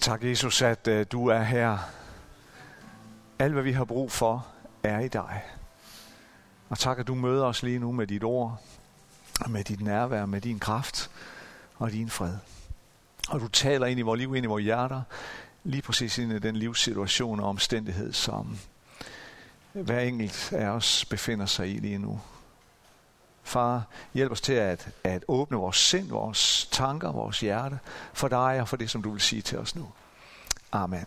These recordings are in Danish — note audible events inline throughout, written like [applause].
Tak, Jesus, at uh, du er her. Alt, hvad vi har brug for, er i dig. Og tak, at du møder os lige nu med dit ord, med dit nærvær, med din kraft og din fred. Og du taler ind i vores liv, ind i vores hjerter, lige præcis ind i den livssituation og omstændighed, som hver enkelt af os befinder sig i lige nu. Far, hjælp os til at, at åbne vores sind, vores tanker, vores hjerte for dig og for det, som du vil sige til os nu. Amen.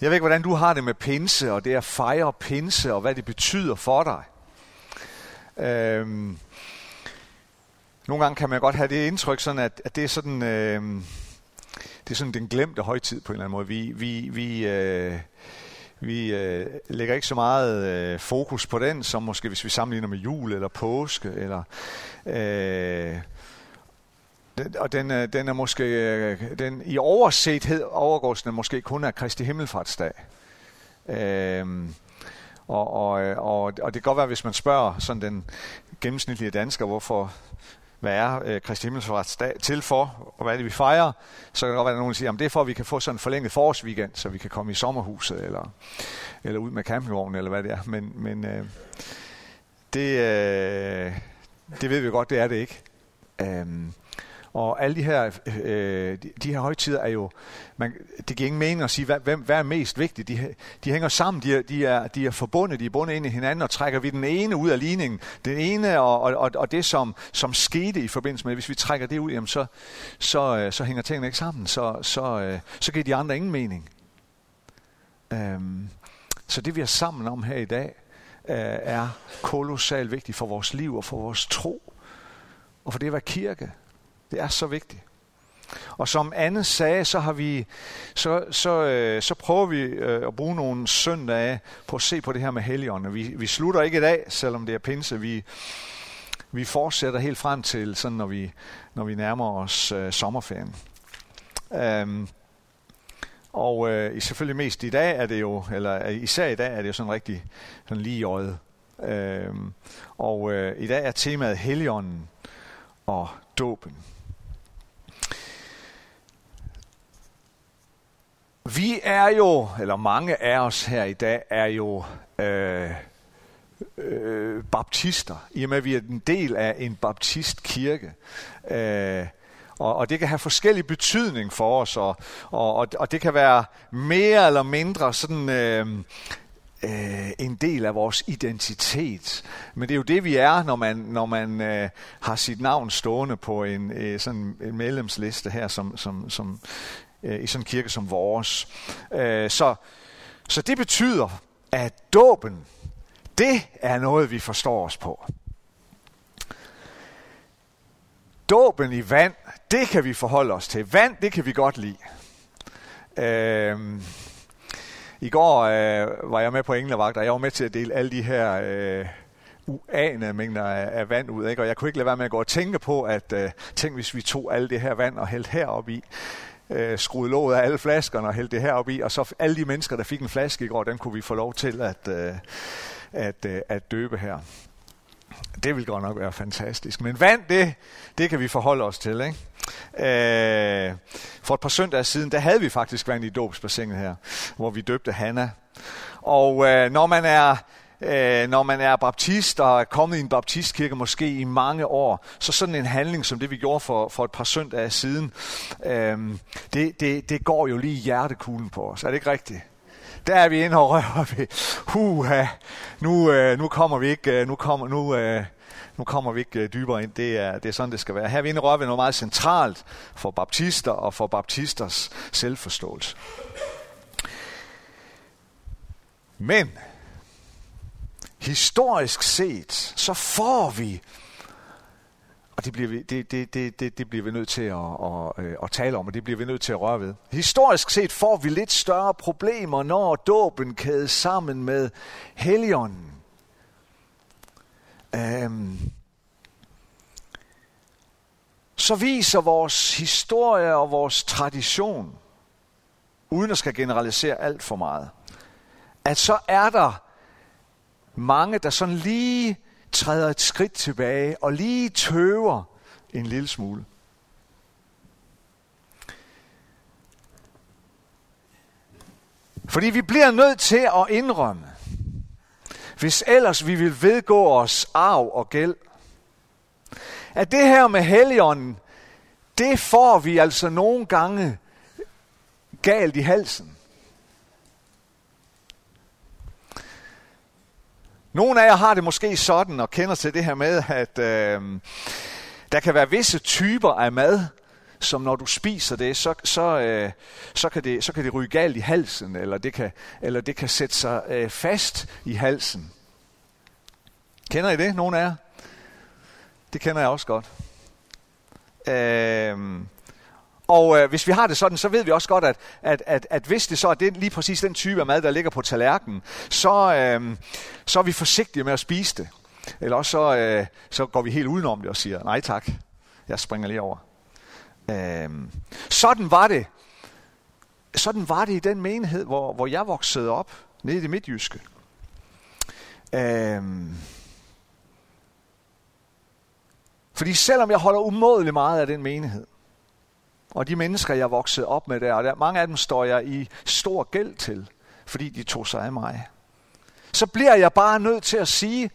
Jeg ved ikke, hvordan du har det med pinse, og det at fejre pinse, og hvad det betyder for dig. Øhm, nogle gange kan man godt have det indtryk, sådan at, at det er sådan, øhm, det er sådan den glemte højtid på en eller anden måde. Vi, vi, vi, øh, vi øh, lægger ikke så meget øh, fokus på den, som måske hvis vi sammenligner med jul eller påske. Eller, øh, den, og den, øh, den er måske, øh, den, i oversethed overgås den måske kun af Kristi Himmelfartsdag. Øh, og, og, øh, og, og det kan godt være, hvis man spørger sådan den gennemsnitlige dansker, hvorfor hvad er øh, Kristi Himmelsforrets dag til for, og hvad er det, vi fejrer, så kan det godt være, at nogen siger, at det er for, at vi kan få sådan en forlænget forårsweekend, så vi kan komme i sommerhuset, eller, eller ud med campingvognen, eller hvad det er. Men, men øh, det, øh, det ved vi godt, det er det ikke. Øh, og alle de her, øh, de, de her højtider er jo, man, det giver ingen mening at sige, hvad, hvem, hvad er mest vigtigt. De, de hænger sammen, de er, de, er, de er forbundet, de er bundet ind i hinanden, og trækker vi den ene ud af ligningen, den ene og, og, og det, som, som skete i forbindelse med, hvis vi trækker det ud, jamen så, så, øh, så hænger tingene ikke sammen, så, så, øh, så giver de andre ingen mening. Øhm, så det vi er sammen om her i dag, øh, er kolossalt vigtigt for vores liv og for vores tro, og for det at være kirke. Det er så vigtigt. Og som Anne sagde, så, har vi, så, så, øh, så prøver vi øh, at bruge nogle søndage på at se på det her med helligånden. Vi, vi slutter ikke i dag, selvom det er pinse. Vi, vi fortsætter helt frem til, sådan når vi, når vi nærmer os øh, sommerferien. Øhm, og øh, selvfølgelig mest i dag er det jo, eller øh, især i dag er det jo sådan rigtig sådan lige i øjet. Øhm, og øh, i dag er temaet Helligånden og dåben. Vi er jo, eller mange af os her i dag, er jo øh, øh, baptister, i og med at vi er en del af en baptistkirke. Øh, og, og det kan have forskellig betydning for os, og, og, og det kan være mere eller mindre sådan... Øh, øh, en del af vores identitet. Men det er jo det, vi er, når man, når man øh, har sit navn stående på en, øh, sådan en medlemsliste her, som, som, som øh, i sådan en kirke som vores. Øh, så, så det betyder, at dåben, det er noget, vi forstår os på. Dåben i vand, det kan vi forholde os til. Vand, det kan vi godt lide. Øh, I går øh, var jeg med på englevagt, og jeg var med til at dele alle de her øh, uanede mængder af, af vand ud. Ikke? Og jeg kunne ikke lade være med at gå og tænke på, at øh, tænk hvis vi tog alle det her vand og hældte herop i øh, skruede låget af alle flaskerne og hældte det herop i, og så alle de mennesker, der fik en flaske i går, den kunne vi få lov til at, øh, at, øh, at døbe her. Det vil godt nok være fantastisk. Men vand, det, det kan vi forholde os til. Ikke? Øh, for et par søndage siden, der havde vi faktisk vand i dåbsbassinet her, hvor vi døbte Hanna. Og øh, når man er øh, når man er baptist og er kommet i en baptistkirke måske i mange år, så sådan en handling som det vi gjorde for, for et par søndage siden, øh, det, det, det går jo lige hjertekuglen på os. Er det ikke rigtigt? Der er vi inde og rører ved, huha, nu, øh, nu kommer vi ikke, øh, nu kommer, nu, øh, nu kommer vi ikke øh, dybere ind. Det er, det er sådan, det skal være. Her er vi inde og rører ved noget meget centralt for baptister og for baptisters selvforståelse. Men historisk set, så får vi, og det bliver vi, det, det, det, det, det bliver vi nødt til at, at, øh, at, tale om, og det bliver vi nødt til at røre ved. Historisk set får vi lidt større problemer, når dåben kædes sammen med helligånden. Øhm, så viser vores historie og vores tradition, uden at skal generalisere alt for meget, at så er der mange, der sådan lige træder et skridt tilbage og lige tøver en lille smule. Fordi vi bliver nødt til at indrømme, hvis ellers vi vil vedgå os arv og gæld, at det her med helligånden, det får vi altså nogle gange galt i halsen. Nogle af jer har det måske sådan og kender til det her med, at øh, der kan være visse typer af mad, som når du spiser det, så, så, øh, så, kan, det, så kan det ryge galt i halsen, eller det kan, eller det kan sætte sig øh, fast i halsen. Kender I det, nogle af jer? Det kender jeg også godt. Øh, og øh, hvis vi har det sådan, så ved vi også godt, at, at, at, at hvis det så er det, lige præcis den type af mad, der ligger på tallerkenen, så, øh, så er vi forsigtige med at spise det. Eller også så, øh, så går vi helt udenom det og siger, nej tak, jeg springer lige over. Øh, sådan var det. Sådan var det i den menighed, hvor, hvor jeg voksede op, nede i det midtjyske. Øh, fordi selvom jeg holder umådeligt meget af den menighed, og de mennesker, jeg voksede op med der, og der, mange af dem står jeg i stor gæld til, fordi de tog sig af mig. Så bliver jeg bare nødt til at sige,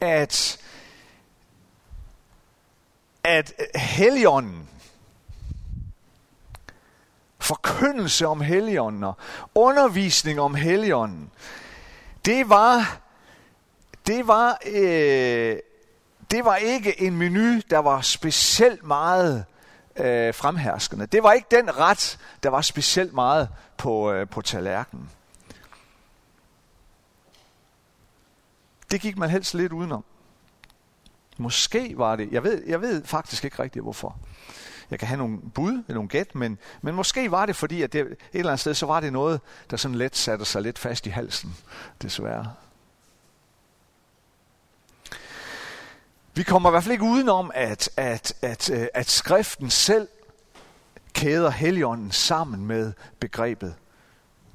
at, at heligånden, forkyndelse om heligånden og undervisning om heligånden, det var, det var, øh, det var ikke en menu, der var specielt meget øh, fremherskende. Det var ikke den ret, der var specielt meget på, øh, på tallerkenen. Det gik man helst lidt udenom. Måske var det, jeg ved, jeg ved faktisk ikke rigtigt hvorfor. Jeg kan have nogle bud, nogle gæt, men, men måske var det fordi, at det, et eller andet sted, så var det noget, der sådan let satte sig lidt fast i halsen, desværre. Vi kommer i hvert fald ikke udenom, at, at, at, øh, at skriften selv kæder Helligånden sammen med begrebet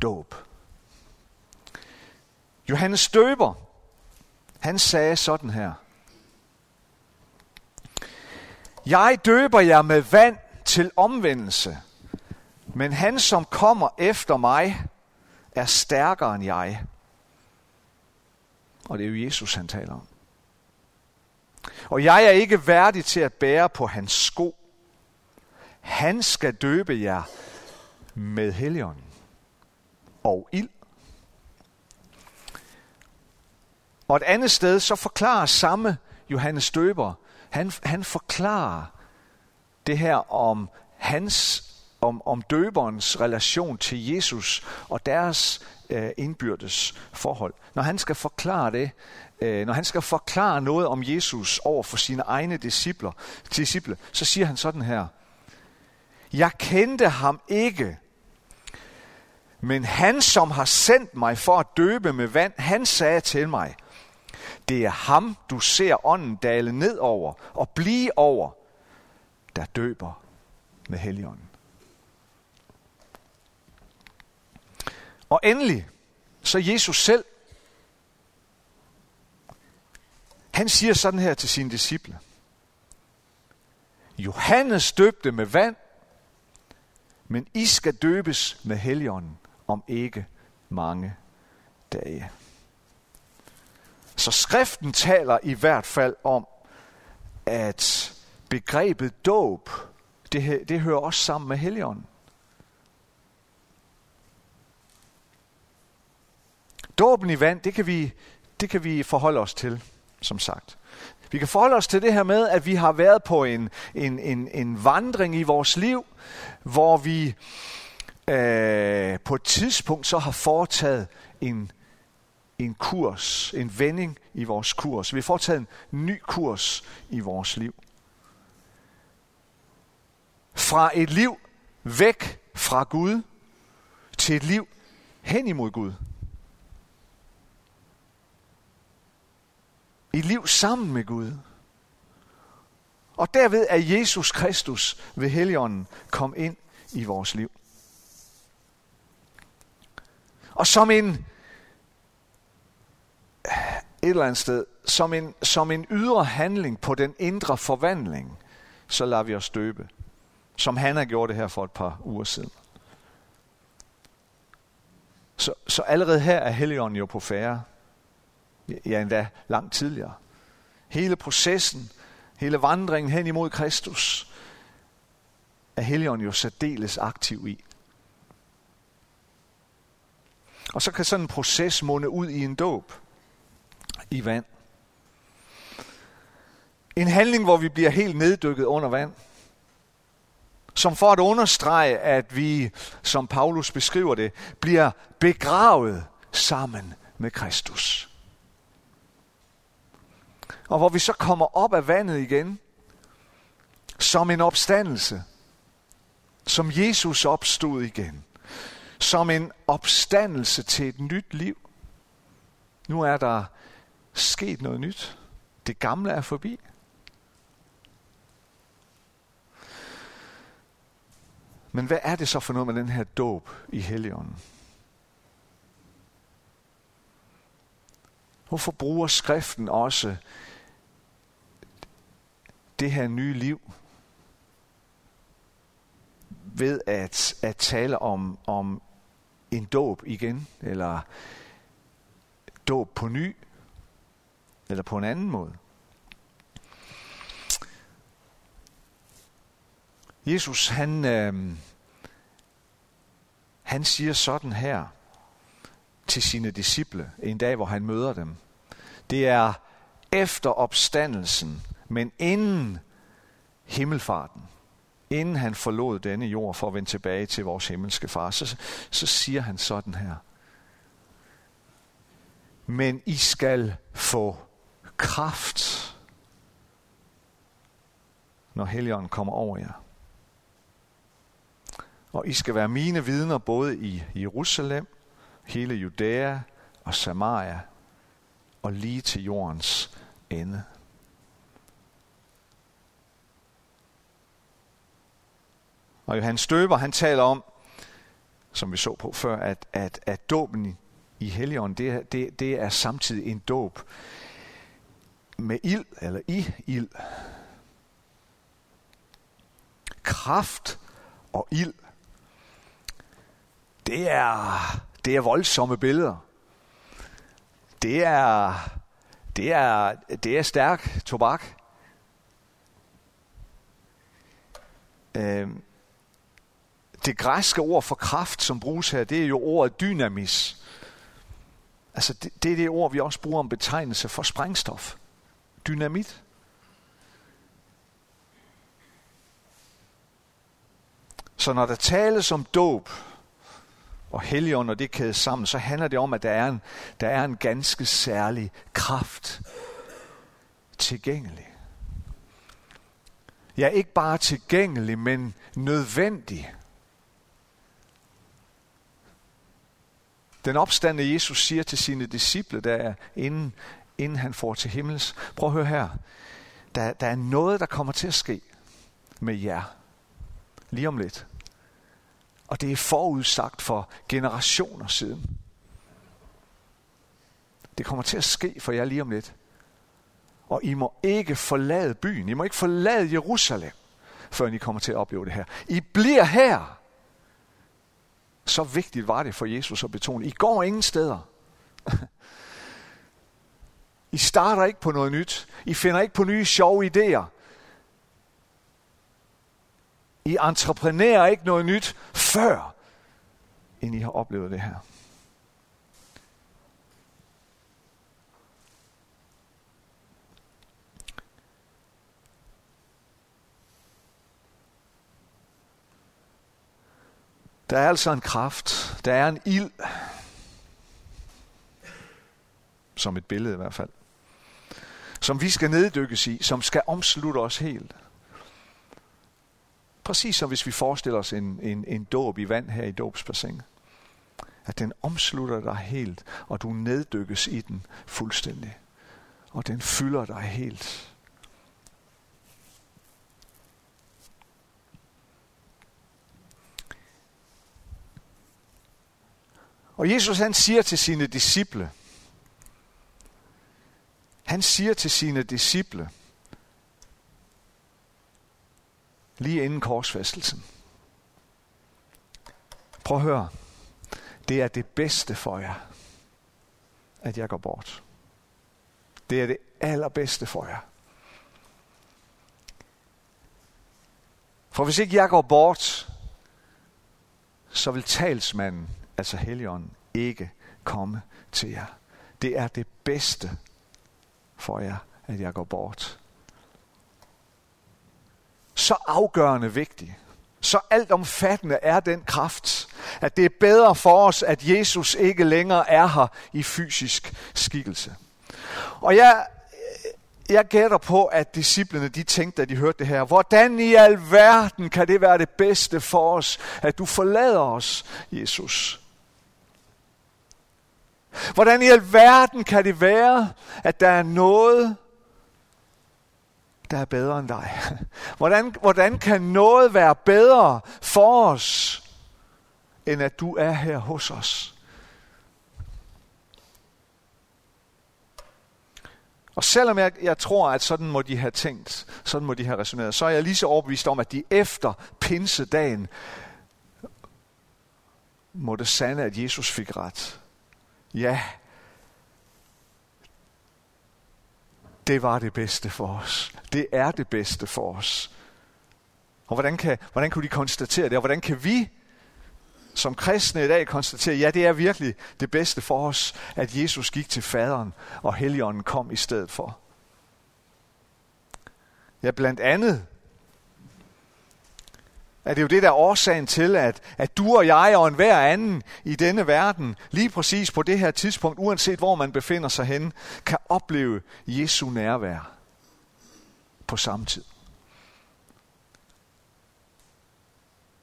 dåb. Johannes Døber, han sagde sådan her. Jeg døber jer med vand til omvendelse, men han som kommer efter mig er stærkere end jeg. Og det er jo Jesus, han taler om. Og jeg er ikke værdig til at bære på hans sko. Han skal døbe jer med helligånden og ild. Og et andet sted, så forklarer samme Johannes Døber, han, han forklarer det her om hans om, om døberens relation til Jesus og deres øh, indbyrdes forhold. Når han skal forklare det, øh, når han skal forklare noget om Jesus over for sine egne disciple, disciple, så siger han sådan her. Jeg kendte ham ikke, men han, som har sendt mig for at døbe med vand, han sagde til mig, det er ham, du ser ånden dale ned over og blive over, der døber med helligånden. Og endelig, så Jesus selv, han siger sådan her til sine disciple. Johannes døbte med vand, men I skal døbes med helligånden om ikke mange dage. Så skriften taler i hvert fald om, at begrebet dåb, det, det hører også sammen med helligånden. Dåben i vand, det kan, vi, det kan vi forholde os til, som sagt. Vi kan forholde os til det her med, at vi har været på en, en, en, en vandring i vores liv, hvor vi øh, på et tidspunkt så har foretaget en, en kurs, en vending i vores kurs. Vi har foretaget en ny kurs i vores liv. Fra et liv væk fra Gud til et liv hen imod Gud. I liv sammen med Gud. Og derved er Jesus Kristus ved Helligånden kom ind i vores liv. Og som en et eller andet sted, som en, som en ydre handling på den indre forvandling, så lader vi os døbe. Som han har gjort det her for et par uger siden. Så, så allerede her er Helligånden jo på færre. Ja, endda langt tidligere. Hele processen, hele vandringen hen imod Kristus, er Helligånden jo særdeles aktiv i. Og så kan sådan en proces munde ud i en dåb i vand. En handling, hvor vi bliver helt neddykket under vand. Som for at understrege, at vi, som Paulus beskriver det, bliver begravet sammen med Kristus. Og hvor vi så kommer op af vandet igen, som en opstandelse, som Jesus opstod igen, som en opstandelse til et nyt liv. Nu er der sket noget nyt. Det gamle er forbi. Men hvad er det så for noget med den her dåb i Helligånden? Hvorfor bruger skriften også det her nye liv ved at, at tale om, om en dåb igen, eller dåb på ny, eller på en anden måde. Jesus, han, øh, han siger sådan her til sine disciple en dag, hvor han møder dem. Det er efter opstandelsen, men inden himmelfarten, inden han forlod denne jord for at vende tilbage til vores himmelske far, så, så siger han sådan her. Men I skal få kraft, når Helligånden kommer over jer. Og I skal være mine vidner både i Jerusalem, hele Judæa og Samaria og lige til jordens ende. Og Johannes Støber, han taler om, som vi så på før, at, at, at dåben i Helligånden, det, det, det er samtidig en dåb med ild, eller i ild. Kraft og ild, det er, det er voldsomme billeder. Det er, det er, det er stærk tobak. Øhm, det græske ord for kraft, som bruges her, det er jo ordet dynamis. Altså det, det er det ord, vi også bruger om betegnelse for sprængstof. Dynamit. Så når der tales om dåb og helligånd, og det kædes sammen, så handler det om, at der er en, der er en ganske særlig kraft tilgængelig. Ja, ikke bare tilgængelig, men nødvendig Den opstande Jesus siger til sine disciple, der er inden, inden han får til himmels. Prøv at høre her. Der, der er noget, der kommer til at ske med jer. Lige om lidt. Og det er forudsagt for generationer siden. Det kommer til at ske for jer lige om lidt. Og I må ikke forlade byen. I må ikke forlade Jerusalem, før I kommer til at opleve det her. I bliver her. Så vigtigt var det for Jesus at betone. I går ingen steder. I starter ikke på noget nyt. I finder ikke på nye sjove idéer. I entreprenører ikke noget nyt før, end I har oplevet det her. Der er altså en kraft, der er en ild, som et billede i hvert fald, som vi skal neddykkes i, som skal omslutte os helt. Præcis som hvis vi forestiller os en, en, en dåb i vand her i dåbsbassinet. At den omslutter dig helt, og du neddykkes i den fuldstændig. Og den fylder dig helt. Og Jesus han siger til sine disciple, han siger til sine disciple, lige inden korsfæstelsen. Prøv at høre. Det er det bedste for jer, at jeg går bort. Det er det allerbedste for jer. For hvis ikke jeg går bort, så vil talsmanden, altså Helligånden, ikke komme til jer. Det er det bedste for jer, at jeg går bort. Så afgørende vigtig, så altomfattende er den kraft, at det er bedre for os, at Jesus ikke længere er her i fysisk skikkelse. Og jeg, jeg gætter på, at disciplene de tænkte, da de hørte det her, hvordan i alverden kan det være det bedste for os, at du forlader os, Jesus? Hvordan i alverden kan det være, at der er noget, der er bedre end dig? [laughs] Hvordan, hvordan kan noget være bedre for os, end at du er her hos os? Og selvom jeg, jeg tror, at sådan må de have tænkt, sådan må de have resoneret, så er jeg lige så overbevist om, at de efter pinsedagen må det sande, at Jesus fik ret. Ja, det var det bedste for os. Det er det bedste for os. Og hvordan kan, hvordan kunne de konstatere det? Og hvordan kan vi som kristne i dag konstatere, ja, det er virkelig det bedste for os, at Jesus gik til faderen, og Helligånden kom i stedet for. Ja, blandt andet er det jo det, der er årsagen til, at, at du og jeg og enhver anden i denne verden, lige præcis på det her tidspunkt, uanset hvor man befinder sig henne, kan opleve Jesu nærvær på samme tid.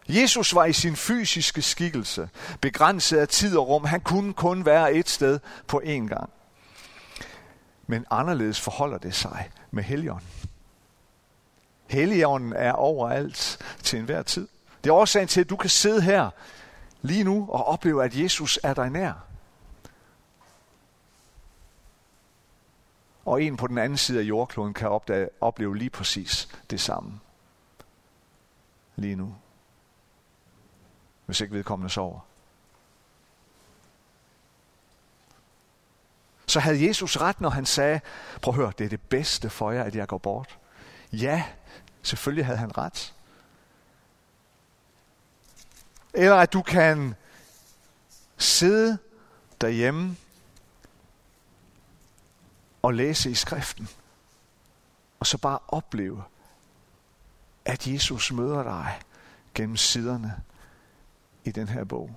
Jesus var i sin fysiske skikkelse begrænset af tid og rum. Han kunne kun være et sted på én gang. Men anderledes forholder det sig med Helligånden. Helligånden er overalt til enhver tid. Det er årsagen til, at du kan sidde her lige nu og opleve, at Jesus er dig nær. Og en på den anden side af jordkloden kan opdage, opleve lige præcis det samme. Lige nu. Hvis ikke vedkommende sover. Så havde Jesus ret, når han sagde, prøv at høre, det er det bedste for jer, at jeg går bort. Ja, selvfølgelig havde han ret. Eller at du kan sidde derhjemme og læse i skriften, og så bare opleve, at Jesus møder dig gennem siderne i den her bog.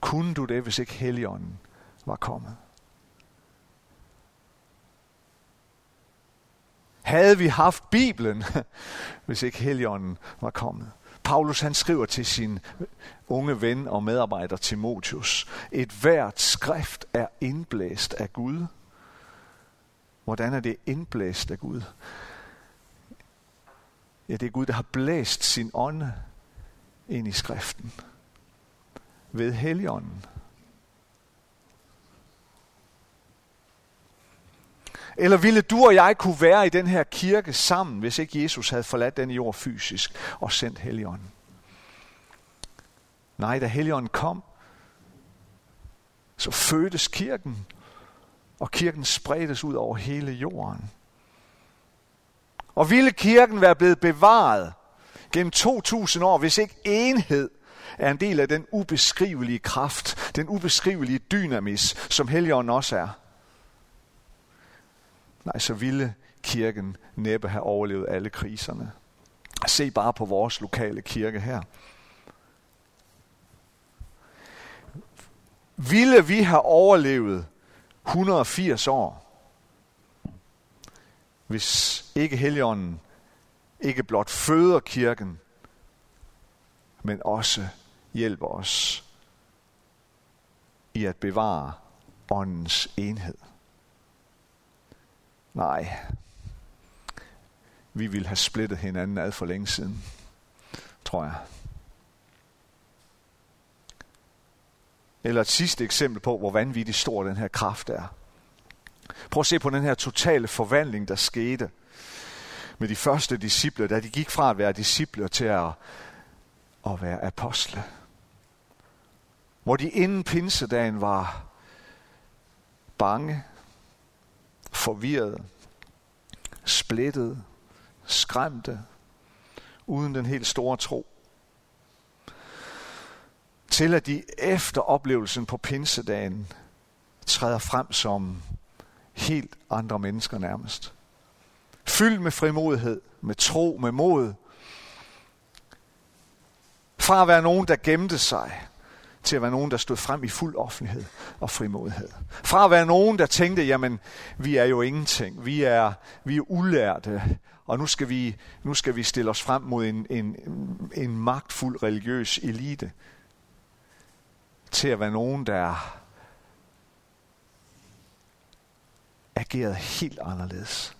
Kunne du det, hvis ikke Helligånden var kommet? Havde vi haft Bibelen, [laughs] hvis ikke Helligånden var kommet? Paulus han skriver til sin unge ven og medarbejder Timotius, et hvert skrift er indblæst af Gud. Hvordan er det indblæst af Gud? Ja, det er Gud, der har blæst sin ånde ind i skriften. Ved Helligånden. Eller ville du og jeg kunne være i den her kirke sammen, hvis ikke Jesus havde forladt den jord fysisk og sendt Helligånden? Nej, da Helligånden kom, så fødtes kirken, og kirken spredtes ud over hele jorden. Og ville kirken være blevet bevaret gennem 2000 år, hvis ikke enhed er en del af den ubeskrivelige kraft, den ubeskrivelige dynamis, som Helligånden også er? Nej, så ville kirken næppe have overlevet alle kriserne. Se bare på vores lokale kirke her. Ville vi have overlevet 180 år, hvis ikke Helligånden ikke blot føder kirken, men også hjælper os i at bevare åndens enhed. Nej, vi ville have splittet hinanden ad for længe siden, tror jeg. Eller et sidste eksempel på, hvor vanvittigt stor den her kraft er. Prøv at se på den her totale forvandling, der skete med de første disciple, da de gik fra at være disciple til at, at være apostle. Hvor de inden pinsedagen var bange, forvirret, splittet, skræmte, uden den helt store tro. Til at de efter oplevelsen på pinsedagen træder frem som helt andre mennesker nærmest. Fyldt med frimodighed, med tro, med mod. Fra at være nogen, der gemte sig, til at være nogen, der stod frem i fuld offentlighed og frimodighed. Fra at være nogen, der tænkte, jamen, vi er jo ingenting. Vi er, vi er ulærte, og nu skal, vi, nu skal vi stille os frem mod en, en, en magtfuld religiøs elite. Til at være nogen, der agerede helt anderledes.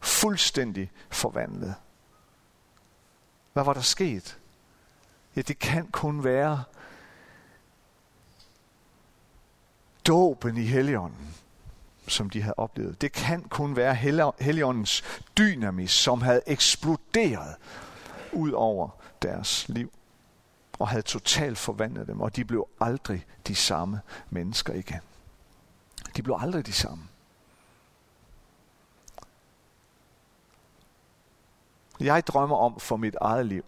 Fuldstændig forvandlet. Hvad var der sket? Ja, det kan kun være dåben i Helligånden, som de havde oplevet. Det kan kun være Helligåndens dynamis, som havde eksploderet ud over deres liv og havde totalt forvandlet dem, og de blev aldrig de samme mennesker igen. De blev aldrig de samme. Jeg drømmer om for mit eget liv,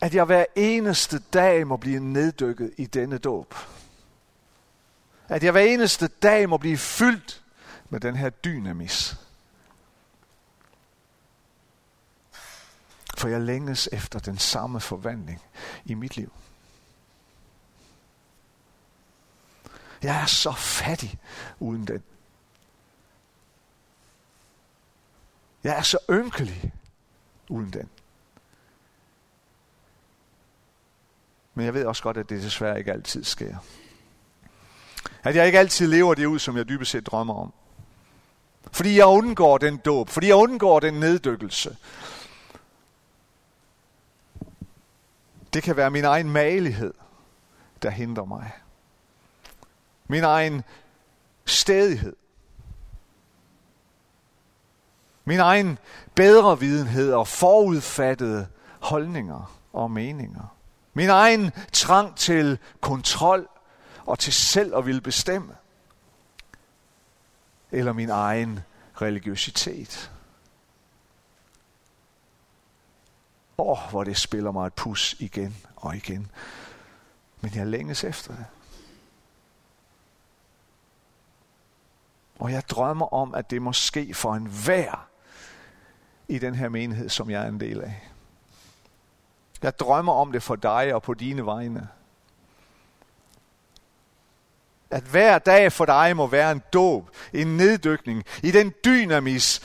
at jeg hver eneste dag må blive neddykket i denne dåb. At jeg hver eneste dag må blive fyldt med den her dynamis. For jeg længes efter den samme forvandling i mit liv. Jeg er så fattig uden den. Jeg er så ynkelig uden den. Men jeg ved også godt, at det desværre ikke altid sker. At jeg ikke altid lever det ud, som jeg dybest set drømmer om. Fordi jeg undgår den dåb. Fordi jeg undgår den neddykkelse. Det kan være min egen malighed, der hindrer mig. Min egen stedighed. Min egen bedre videnhed og forudfattede holdninger og meninger. Min egen trang til kontrol og til selv at ville bestemme. Eller min egen religiøsitet. Åh, oh, hvor det spiller mig et pus igen og igen. Men jeg længes efter det. Og jeg drømmer om, at det må ske for enhver i den her menighed, som jeg er en del af. Jeg drømmer om det for dig og på dine vegne. At hver dag for dig må være en dåb, en neddykning i den dynamis,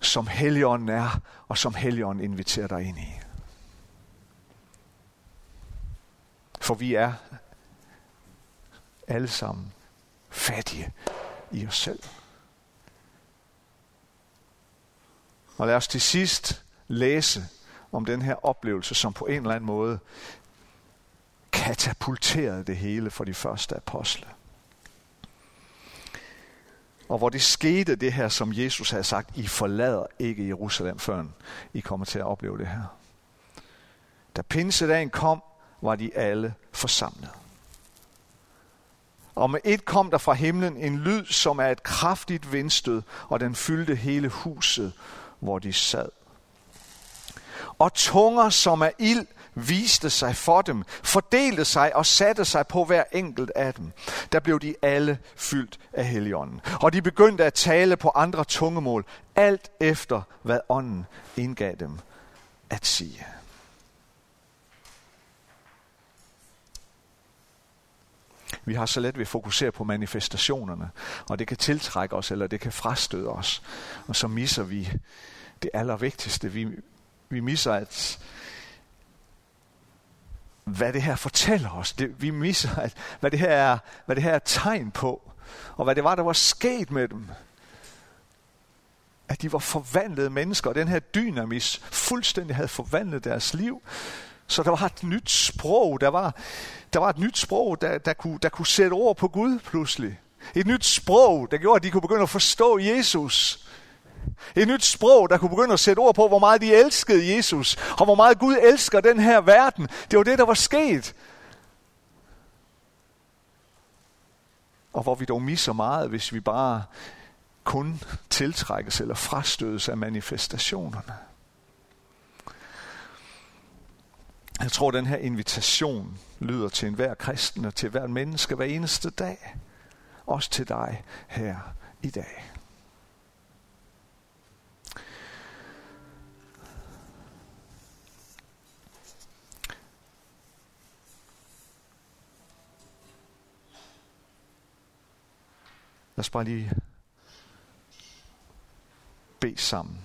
som Helligånden er, og som Helligånden inviterer dig ind i. For vi er alle sammen fattige i os selv. Og lad os til sidst læse om den her oplevelse, som på en eller anden måde katapulterede det hele for de første apostle. Og hvor det skete det her, som Jesus havde sagt, I forlader ikke Jerusalem, før I kommer til at opleve det her. Da pinsedagen kom, var de alle forsamlet. Og med et kom der fra himlen en lyd, som er et kraftigt vindstød, og den fyldte hele huset, hvor de sad. Og tunger, som er ild, viste sig for dem, fordelte sig og satte sig på hver enkelt af dem. Der blev de alle fyldt af heligånden. Og de begyndte at tale på andre tungemål, alt efter hvad ånden indgav dem at sige. Vi har så let ved at fokusere på manifestationerne, og det kan tiltrække os, eller det kan frastøde os. Og så misser vi det allervigtigste. Vi, vi misser, at hvad det her fortæller os. Det, vi misser, at, hvad, det her er, hvad det her er tegn på, og hvad det var, der var sket med dem. At de var forvandlede mennesker, og den her dynamis fuldstændig havde forvandlet deres liv. Så der var et nyt sprog, der var, der var et nyt sprog, der, der, kunne, der kunne sætte ord på Gud pludselig. Et nyt sprog, der gjorde, at de kunne begynde at forstå Jesus. Et nyt sprog, der kunne begynde at sætte ord på, hvor meget de elskede Jesus, og hvor meget Gud elsker den her verden. Det var det, der var sket. Og hvor vi dog misser meget, hvis vi bare kun tiltrækkes eller frastødes af manifestationerne. Jeg tror, den her invitation lyder til enhver kristen og til hver menneske hver eneste dag. Også til dig her i dag. Os bare lige bede sammen.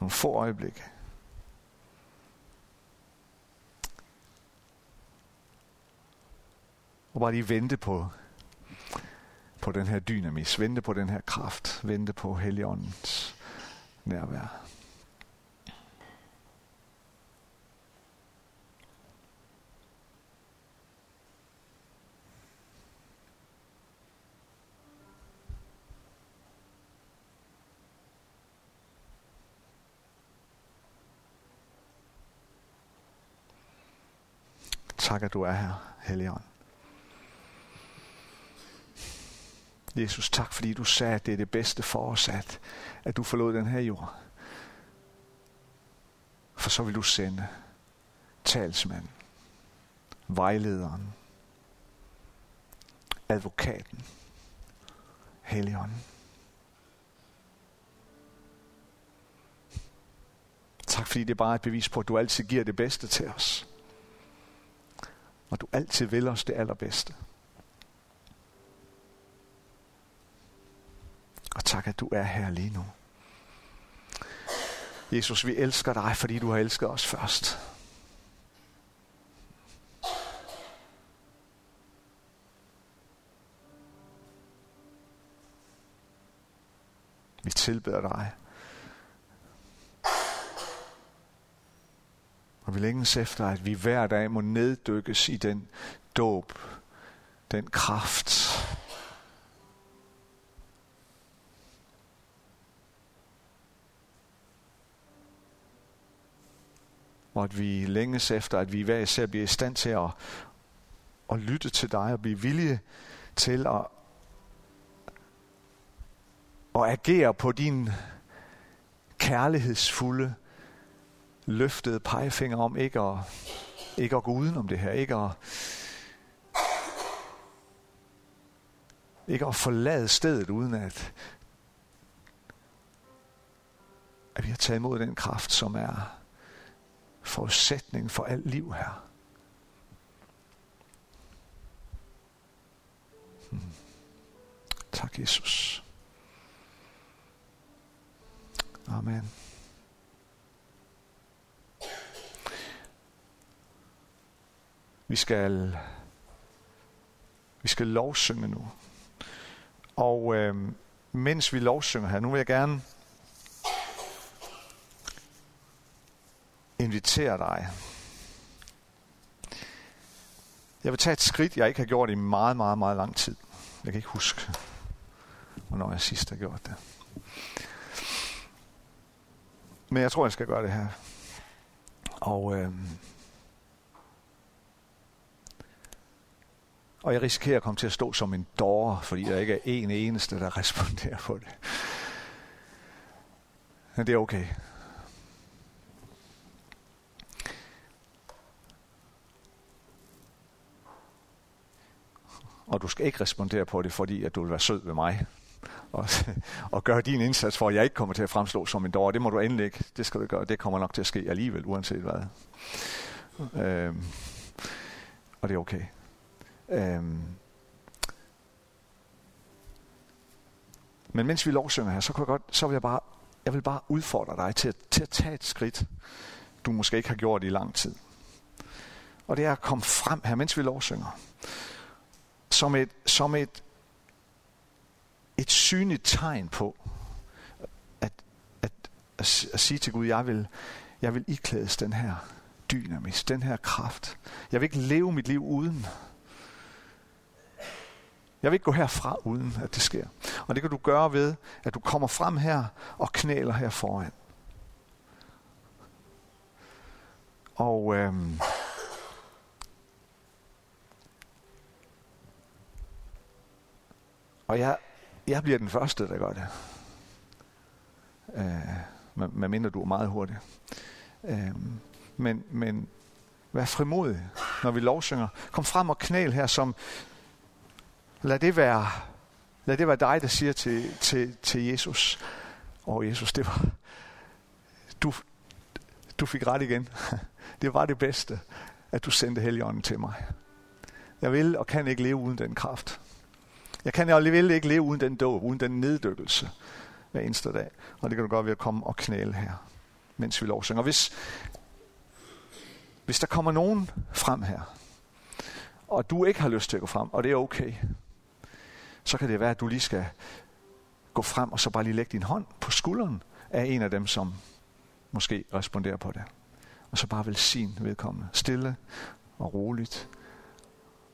Nogle få øjeblikke. Og bare lige vente på, på den her dynamis, vente på den her kraft, vente på Helligåndens nærvær. Tak, at du er her, Helligånd. Jesus, tak fordi du sagde, at det er det bedste for os, at, at du forlod den her jord. For så vil du sende talsmanden, vejlederen, advokaten, Helligånden. Tak fordi det er bare et bevis på, at du altid giver det bedste til os og du altid vil os det allerbedste. Og tak, at du er her lige nu. Jesus, vi elsker dig, fordi du har elsket os først. Vi tilbeder dig. Og vi længes efter, at vi hver dag må neddykkes i den dåb, den kraft, og at vi længes efter, at vi hver især bliver i stand til at, at lytte til dig og blive villige til at, at agere på din kærlighedsfulde løftede pegefinger om ikke at, ikke at gå udenom det her, ikke at, ikke at forlade stedet uden at, at vi har taget imod den kraft, som er forudsætning for alt liv her. Hmm. Tak, Jesus. Amen. Vi skal, vi skal lovsynge nu. Og øh, mens vi lovsynger her, nu vil jeg gerne invitere dig. Jeg vil tage et skridt, jeg ikke har gjort i meget, meget, meget lang tid. Jeg kan ikke huske, hvornår jeg sidst har gjort det. Men jeg tror, jeg skal gøre det her. Og øh, Og jeg risikerer at komme til at stå som en dårer, fordi der ikke er en eneste, der [laughs] responderer på det. Men det er okay. Og du skal ikke respondere på det, fordi at du vil være sød ved mig. Og, [laughs] og gøre din indsats for, at jeg ikke kommer til at fremstå som en dårer. Det må du endelig ikke. Det skal du gøre. Det kommer nok til at ske alligevel, uanset hvad. Øhm, og det er okay. Øhm. Men mens vi lovsynger her, så, kunne jeg godt, så vil jeg bare, jeg vil bare udfordre dig til at, til at tage et skridt, du måske ikke har gjort i lang tid. Og det er at komme frem her, mens vi lovsynger. Som et, som et, et synligt tegn på, at, at, at, at sige til Gud, jeg vil, jeg vil iklædes den her dynamis, den her kraft. Jeg vil ikke leve mit liv uden. Jeg vil ikke gå herfra, uden at det sker. Og det kan du gøre ved, at du kommer frem her og knæler her foran. Og øhm, og jeg, jeg bliver den første, der gør det. Øh, medmindre du er meget hurtig. Øh, men, men vær frimodig, når vi lovsynger. Kom frem og knæl her, som lad det være, lad det være dig, der siger til, til, til Jesus, åh oh, Jesus, det var, du, du fik ret igen. [laughs] Det var det bedste, at du sendte Helligånden til mig. Jeg vil og kan ikke leve uden den kraft. Jeg kan alligevel ikke leve uden den dåb, uden den neddykkelse hver eneste dag. Og det kan du godt ved at komme og knæle her, mens vi lovsynger. Og hvis, hvis der kommer nogen frem her, og du ikke har lyst til at gå frem, og det er okay, så kan det være, at du lige skal gå frem og så bare lige lægge din hånd på skulderen af en af dem, som måske responderer på det. Og så bare velsign vedkommende. Stille og roligt.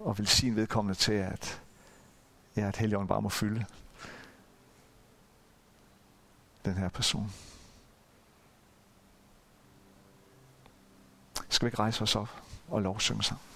Og velsign vedkommende til, at, ja, at Helligånden bare må fylde den her person. Skal vi ikke rejse os op og lovsynge sammen?